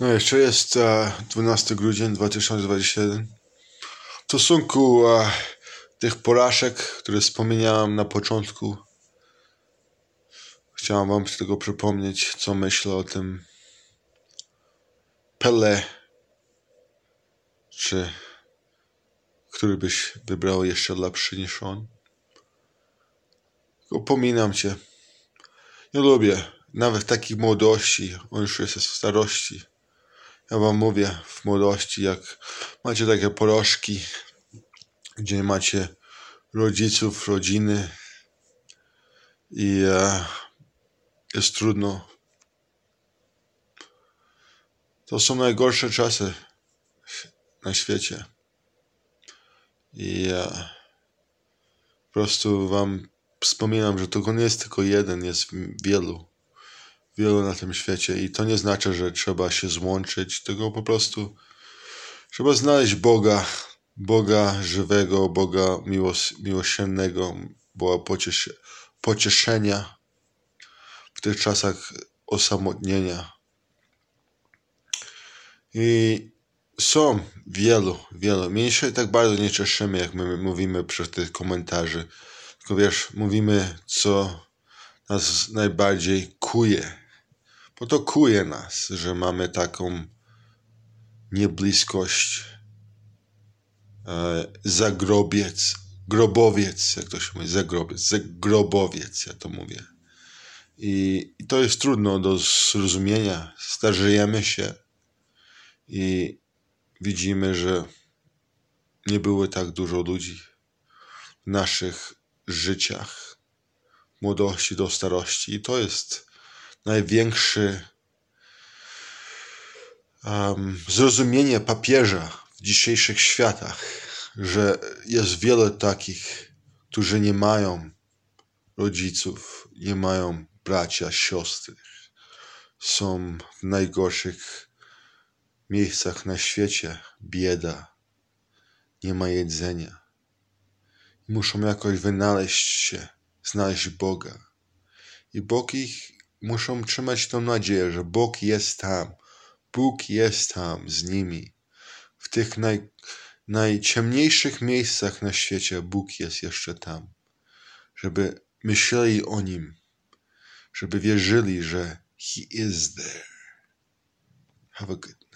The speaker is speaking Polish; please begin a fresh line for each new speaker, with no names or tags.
No jeszcze jest e, 12 grudzień 2021. W stosunku e, tych porażek, które wspomniałem na początku, chciałem wam tylko przypomnieć, co myślę o tym Pele, czy który byś wybrał jeszcze lepszy niż on. Upominam cię. Nie lubię, nawet w takiej młodości, on już jest w starości. Ja wam mówię, w młodości, jak macie takie porożki, gdzie macie rodziców, rodziny i e, jest trudno. To są najgorsze czasy na świecie. I e, po prostu wam wspominam, że to nie jest tylko jeden, jest wielu. Wielu na tym świecie. I to nie znaczy, że trzeba się złączyć, tylko po prostu trzeba znaleźć Boga, Boga żywego, Boga miłos miłosiernego, Boga pociesze pocieszenia w tych czasach osamotnienia. I są wielu, wielu. My się tak bardzo nie cieszymy, jak my mówimy przez tych komentarzy. Tylko wiesz, mówimy, co nas najbardziej kuje. Bo to kuje nas, że mamy taką niebliskość, e, zagrobiec, grobowiec, jak to się mówi, zagrobiec, zagrobowiec, ja to mówię. I, I to jest trudno do zrozumienia. Starzejemy się i widzimy, że nie było tak dużo ludzi w naszych życiach, młodości do starości. I to jest największy um, zrozumienie papieża w dzisiejszych światach, że jest wiele takich, którzy nie mają rodziców, nie mają bracia, siostry. Są w najgorszych miejscach na świecie. Bieda. Nie ma jedzenia. Muszą jakoś wynaleźć się, znaleźć Boga. I Bóg ich muszą trzymać tą nadzieję, że Bóg jest tam. Bóg jest tam z nimi. W tych naj, najciemniejszych miejscach na świecie Bóg jest jeszcze tam. Żeby myśleli o Nim. Żeby wierzyli, że He is there. Have a good